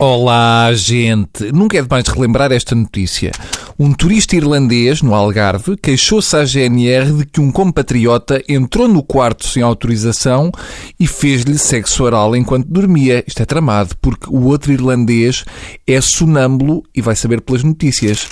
Olá, gente! Nunca é demais relembrar esta notícia. Um turista irlandês, no Algarve, queixou-se à GNR de que um compatriota entrou no quarto sem autorização e fez-lhe sexo oral enquanto dormia. Isto é tramado, porque o outro irlandês é sonâmbulo e vai saber pelas notícias.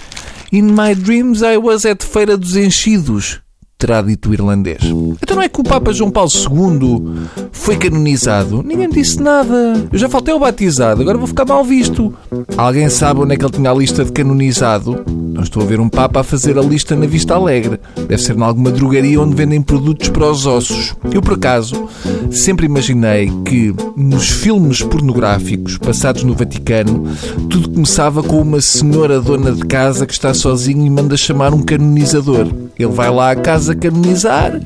In my dreams I was at Feira dos Enchidos terá dito irlandês. Então não é que o Papa João Paulo II foi canonizado? Ninguém me disse nada. Eu já faltei ao batizado, agora vou ficar mal visto. Alguém sabe onde é que ele tinha a lista de canonizado? Não estou a ver um Papa a fazer a lista na Vista Alegre. Deve ser em alguma drogaria onde vendem produtos para os ossos. Eu, por acaso, sempre imaginei que nos filmes pornográficos passados no Vaticano, tudo começava com uma senhora dona de casa que está sozinha e manda chamar um canonizador. Ele vai lá à casa canonizar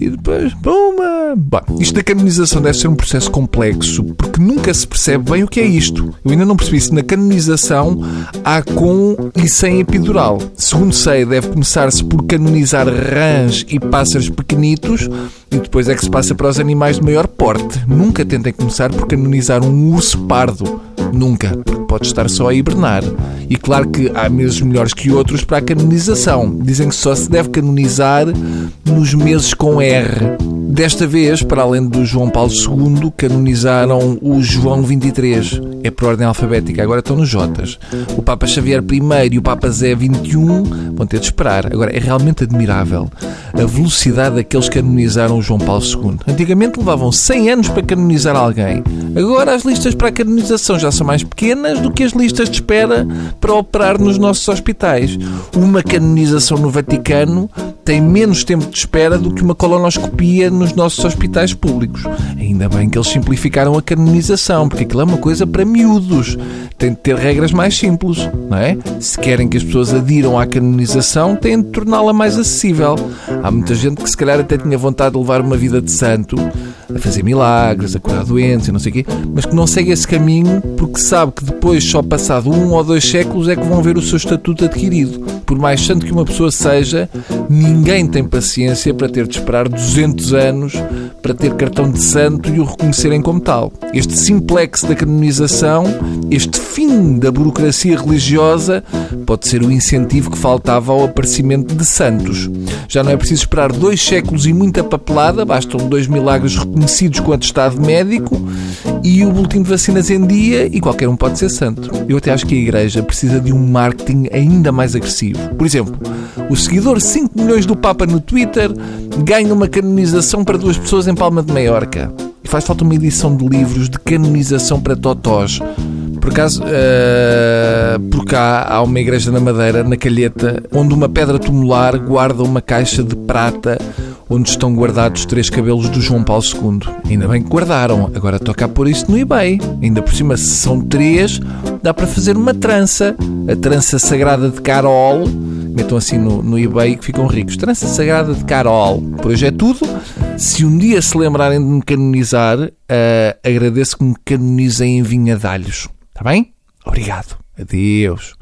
e depois, puma! Bom, isto da canonização deve ser um processo complexo, porque nunca se percebe bem o que é isto. Eu ainda não percebi se na canonização há com e sem epidural. Segundo sei, deve começar-se por canonizar rãs e pássaros pequenitos e depois é que se passa para os animais de maior porte. Nunca tentem começar por canonizar um urso pardo. Nunca, porque pode estar só a hibernar. E claro que há meses melhores que outros para a canonização. Dizem que só se deve canonizar nos meses com R. Desta vez, para além do João Paulo II, canonizaram o João 23. É por ordem alfabética, agora estão nos Jotas. O Papa Xavier I e o Papa Zé 21 vão ter de esperar. Agora, é realmente admirável a velocidade daqueles que canonizaram João Paulo II. Antigamente levavam 100 anos para canonizar alguém. Agora as listas para a canonização já são mais pequenas do que as listas de espera para operar nos nossos hospitais. Uma canonização no Vaticano tem menos tempo de espera do que uma colonoscopia nos nossos hospitais públicos. Ainda bem que eles simplificaram a canonização, porque aquilo é uma coisa para miúdos. Tem de ter regras mais simples, não é? Se querem que as pessoas adiram à canonização, têm de torná-la mais acessível. Há muita gente que se calhar até tinha vontade de levar uma vida de santo, a fazer milagres, a curar doentes e não sei o quê, mas que não segue esse caminho porque sabe que depois, só passado um ou dois séculos, é que vão ver o seu estatuto adquirido. Por mais santo que uma pessoa seja, ninguém tem paciência para ter de esperar 200 anos para ter cartão de santo e o reconhecerem como tal. Este simplex da canonização, este fim da burocracia religiosa, pode ser o incentivo que faltava ao aparecimento de santos. Já não é preciso esperar dois séculos e muita papelada, bastam dois milagres reconhecidos com atestado médico e o boletim de vacinas em dia e qualquer um pode ser santo. Eu até acho que a Igreja precisa de um marketing ainda mais agressivo. Por exemplo, o seguidor 5 milhões do Papa no Twitter ganha uma canonização para duas pessoas em Palma de Maiorca. E faz falta uma edição de livros de canonização para totós. Por acaso, uh, por cá há uma igreja na Madeira, na Calheta, onde uma pedra tumular guarda uma caixa de prata onde estão guardados três cabelos do João Paulo II. Ainda bem que guardaram, agora toca a pôr isso no eBay. Ainda por cima, se são três, dá para fazer uma trança. A trança sagrada de Carol. Metam assim no, no eBay que ficam ricos. Trança sagrada de Carol. Por hoje é tudo. Se um dia se lembrarem de me canonizar, uh, agradeço que me canonizem em vinha de alhos. Está bem? Obrigado. Adeus.